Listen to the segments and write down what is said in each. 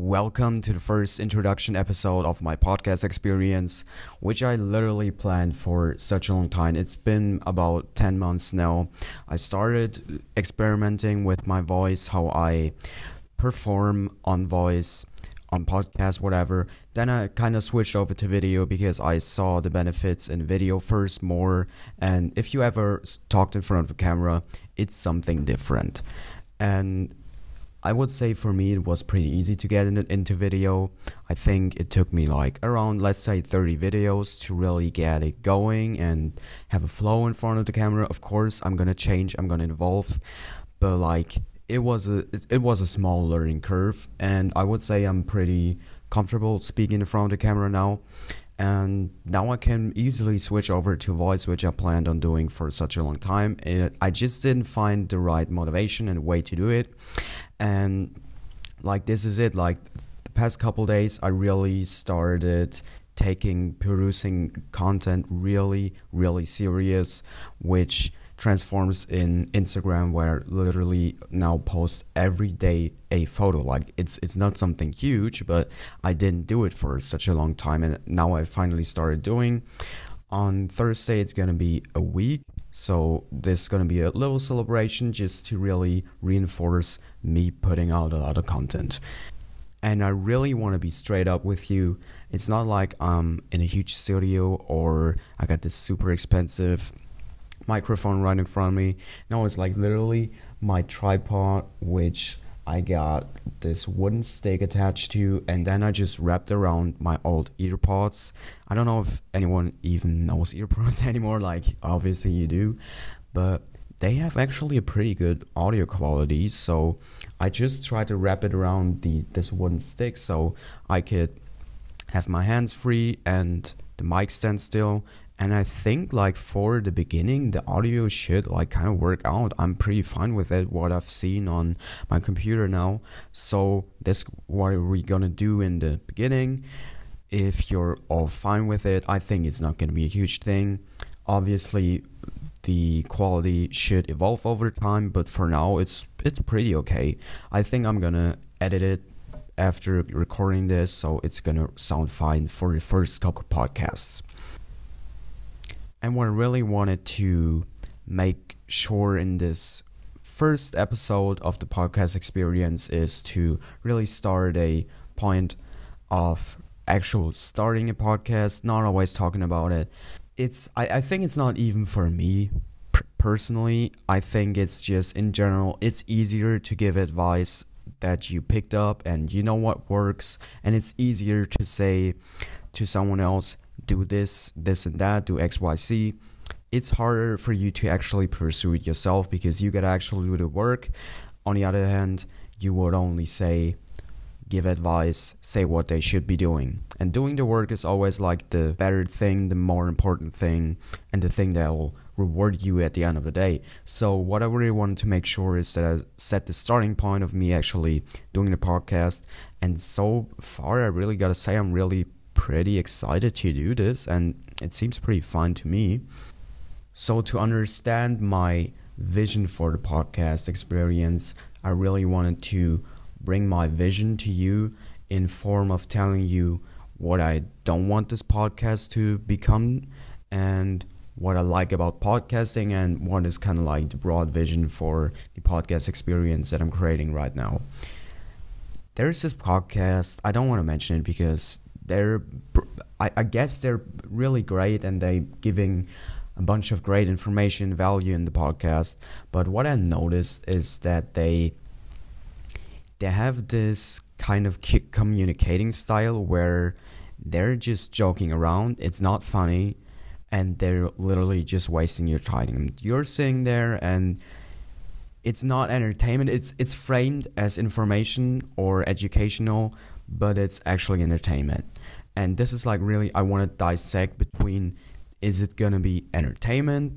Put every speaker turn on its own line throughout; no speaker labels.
Welcome to the first introduction episode of my podcast experience, which I literally planned for such a long time. It's been about 10 months now. I started experimenting with my voice, how I perform on voice, on podcast, whatever. Then I kind of switched over to video because I saw the benefits in video first more. And if you ever talked in front of a camera, it's something different. And I would say for me it was pretty easy to get in, into video. I think it took me like around let's say 30 videos to really get it going and have a flow in front of the camera. Of course, I'm going to change, I'm going to evolve, but like it was a it was a small learning curve and I would say I'm pretty comfortable speaking in front of the camera now and now I can easily switch over to voice, which I planned on doing for such a long time. It, I just didn't find the right motivation and way to do it, and like this is it. Like the past couple days, I really started taking perusing content really, really serious, which transforms in Instagram where literally now post every day a photo. Like it's it's not something huge but I didn't do it for such a long time and now I finally started doing. On Thursday it's going to be a week so this is going to be a little celebration just to really reinforce me putting out a lot of content. And I really want to be straight up with you. It's not like I'm in a huge studio or I got this super expensive microphone right in front of me. Now it's like literally my tripod, which I got this wooden stick attached to, and then I just wrapped around my old earpods. I don't know if anyone even knows earpods anymore, like, obviously you do, but they have actually a pretty good audio quality. So I just tried to wrap it around the this wooden stick so I could have my hands free and the mic stand still and I think like for the beginning the audio should like kind of work out. I'm pretty fine with it what I've seen on my computer now. So that's what we're gonna do in the beginning. If you're all fine with it, I think it's not gonna be a huge thing. Obviously the quality should evolve over time, but for now it's it's pretty okay. I think I'm gonna edit it after recording this so it's gonna sound fine for the first couple podcasts and what I really wanted to make sure in this first episode of the podcast experience is to really start a point of actual starting a podcast, not always talking about it. It's I, I think it's not even for me personally. I think it's just in general it's easier to give advice that you picked up and you know what works and it's easier to say to someone else do this, this and that, do X, Y, Z. It's harder for you to actually pursue it yourself because you gotta actually do the work. On the other hand, you would only say, give advice, say what they should be doing. And doing the work is always like the better thing, the more important thing, and the thing that will reward you at the end of the day. So, what I really wanted to make sure is that I set the starting point of me actually doing the podcast. And so far, I really gotta say, I'm really pretty excited to do this and it seems pretty fun to me. So, to understand my vision for the podcast experience, I really wanted to bring my vision to you in form of telling you what I don't want this podcast to become and what I like about podcasting and what is kind of like the broad vision for the podcast experience that I'm creating right now. There's this podcast, I don't want to mention it because they're I, I guess they're really great and they giving a bunch of great information value in the podcast. But what i noticed is that they they have this kind of communicating style where they're just joking around it's not funny and they're literally just wasting your time. You're sitting there and it's not entertainment it's it's framed as information or educational but it's actually entertainment. And this is like really, I want to dissect between is it going to be entertainment,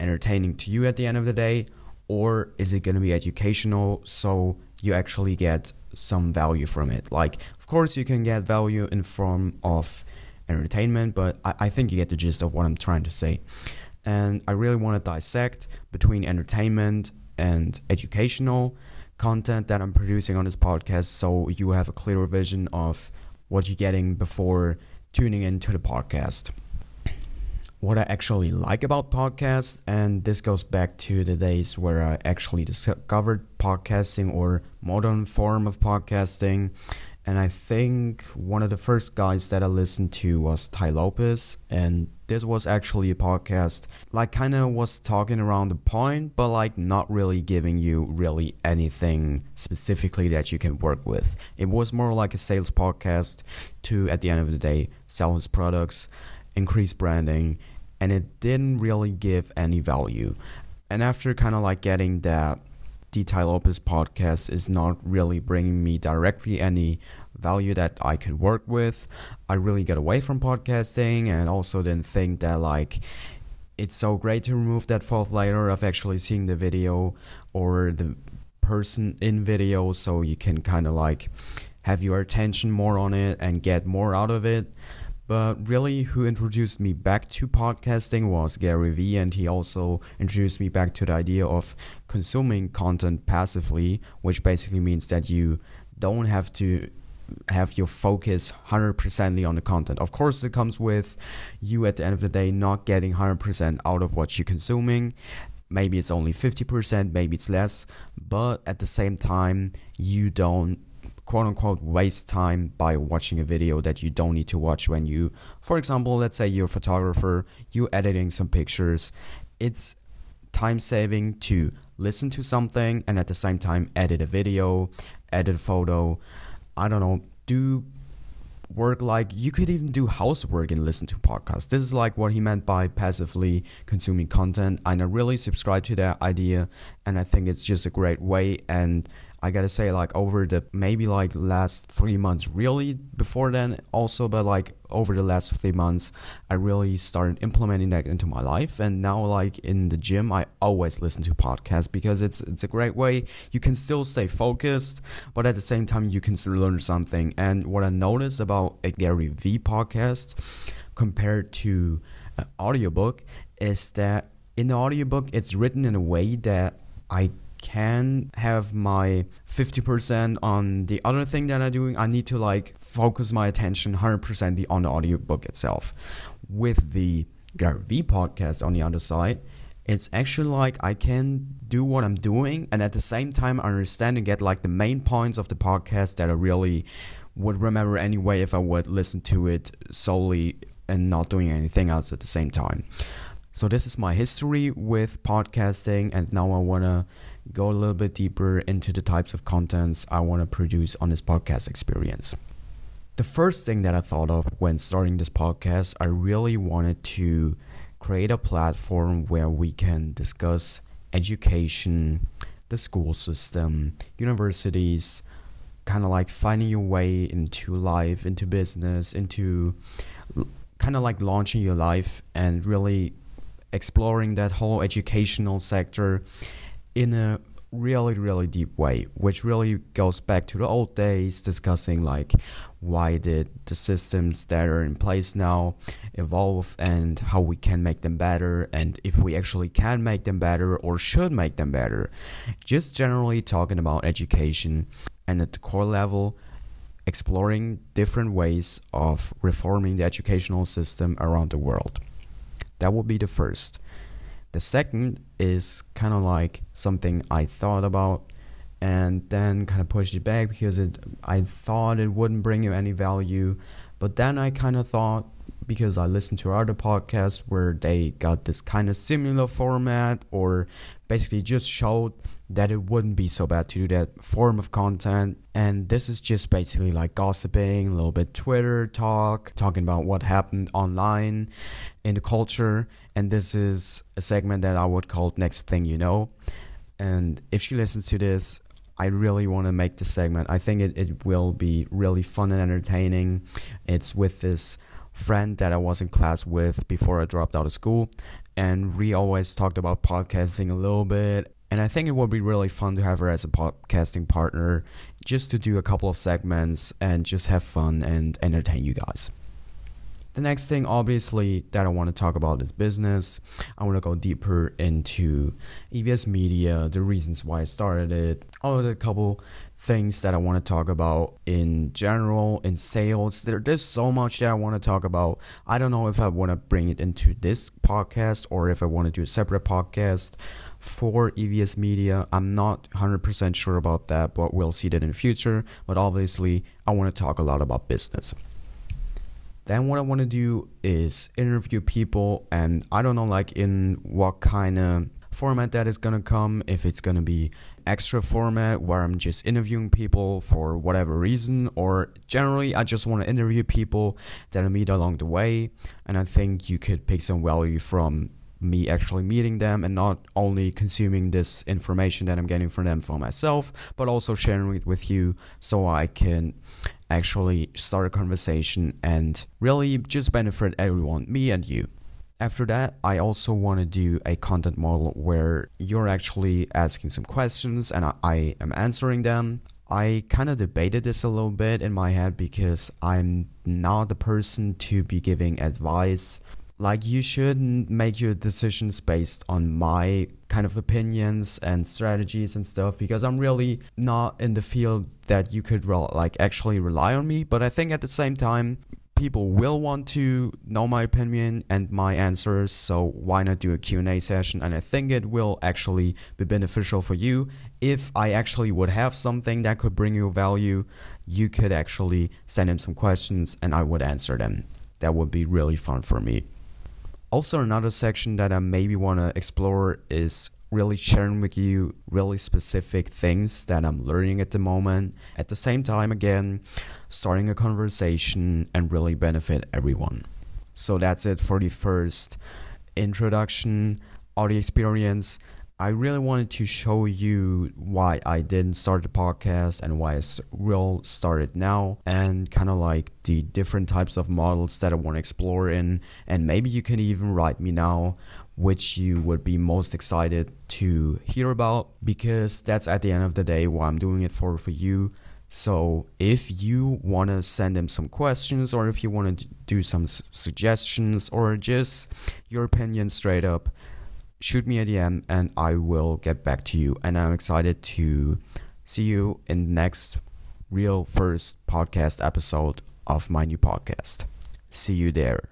entertaining to you at the end of the day, or is it going to be educational so you actually get some value from it? Like, of course, you can get value in form of entertainment, but I, I think you get the gist of what I'm trying to say. And I really want to dissect between entertainment and educational content that I'm producing on this podcast so you have a clearer vision of what you're getting before tuning into the podcast. What I actually like about podcasts, and this goes back to the days where I actually discovered podcasting or modern form of podcasting. And I think one of the first guys that I listened to was Tai Lopez, and this was actually a podcast like kind of was talking around the point but like not really giving you really anything specifically that you can work with. It was more like a sales podcast to at the end of the day sell his products increase branding and it didn't really give any value. And after kind of like getting that the Tai Lopez podcast is not really bringing me directly any value that I could work with. I really got away from podcasting and also didn't think that like it's so great to remove that fourth layer of actually seeing the video or the person in video so you can kind of like have your attention more on it and get more out of it. But really, who introduced me back to podcasting was Gary Vee, and he also introduced me back to the idea of consuming content passively, which basically means that you don't have to have your focus 100% on the content. Of course, it comes with you at the end of the day not getting 100% out of what you're consuming. Maybe it's only 50%, maybe it's less, but at the same time, you don't quote unquote waste time by watching a video that you don't need to watch when you, for example, let's say you're a photographer, you editing some pictures. It's time saving to listen to something and at the same time edit a video, edit a photo I don't know, do work like you could even do housework and listen to podcasts. This is like what he meant by passively consuming content. And I really subscribe to that idea and I think it's just a great way and I gotta say, like over the maybe like last three months, really before then also, but like over the last three months, I really started implementing that into my life. And now, like in the gym, I always listen to podcasts because it's it's a great way. You can still stay focused, but at the same time, you can still learn something. And what I noticed about a Gary Vee podcast compared to an audiobook is that in the audiobook, it's written in a way that I can have my 50% on the other thing that I'm doing, I need to like focus my attention 100% on the audiobook itself. With the Gary Vee podcast on the other side, it's actually like I can do what I'm doing and at the same time understand and get like the main points of the podcast that I really would remember anyway if I would listen to it solely and not doing anything else at the same time. So this is my history with podcasting and now I want to go a little bit deeper into the types of contents I want to produce on this podcast experience. The first thing that I thought of when starting this podcast, I really wanted to create a platform where we can discuss education, the school system, universities, kind of like finding your way into life, into business, into kind of like launching your life and really exploring that whole educational sector in a really really deep way which really goes back to the old days discussing like why did the systems that are in place now evolve and how we can make them better and if we actually can make them better or should make them better. Just generally talking about education and at the core level exploring different ways of reforming the educational system around the world that would be the first the second is kind of like something I thought about and then kind of pushed it back because it I thought it wouldn't bring you any value. But then I kind of thought because I listened to other podcasts where they got this kind of similar format or basically just showed that it wouldn't be so bad to do that form of content. And this is just basically like gossiping, a little bit Twitter talk, talking about what happened online in the culture. And this is a segment that I would call Next Thing You Know. And if she listens to this, I really want to make this segment. I think it, it will be really fun and entertaining. It's with this friend that I was in class with before I dropped out of school. And we always talked about podcasting a little bit and I think it would be really fun to have her as a podcasting partner, just to do a couple of segments and just have fun and entertain you guys. The next thing, obviously, that I want to talk about is business. I want to go deeper into EVS Media, the reasons why I started it, all the couple things that I want to talk about in general, in sales. There, there's so much that I want to talk about. I don't know if I want to bring it into this podcast or if I want to do a separate podcast for EVS Media. I'm not 100% sure about that, but we'll see that in the future. But obviously, I want to talk a lot about business. Then what I want to do is interview people, and I don't know like in what kind of format that is gonna come. If it's gonna be extra format where I'm just interviewing people for whatever reason, or generally I just want to interview people that I meet along the way, and I think you could pick some value from me actually meeting them and not only consuming this information that I'm getting from them for myself, but also sharing it with you so I can actually start a conversation and really just benefit everyone, me and you. After that, I also want to do a content model where you're actually asking some questions and I, I am answering them. I kind of debated this a little bit in my head because I'm not the person to be giving advice like you shouldn't make your decisions based on my kind of opinions and strategies and stuff because I'm really not in the field that you could like actually rely on me. But I think at the same time people will want to know my opinion and my answers so why not do a q&a session? And i think it will actually be beneficial for you. If i actually would have something that could bring you value you could actually send him some questions and i would answer them. That would be really fun for me also, another section that I maybe want to explore is really sharing with you really specific things that I'm learning at the moment. At the same time, again, starting a conversation and really benefit everyone. So that's it for the first introduction, audio experience. I really wanted to show you why I didn't start the podcast and why I will start it now, and kind of like the different types of models that I want to explore in. And maybe you can even write me now which you would be most excited to hear about because that's at the end of the day what I'm doing it for for you. So if you want to send them some questions or if you want to do some suggestions or just your opinion straight up, shoot me a DM and I will get back to you. And I'm excited to see you in the next real first podcast episode of my new podcast. See you there.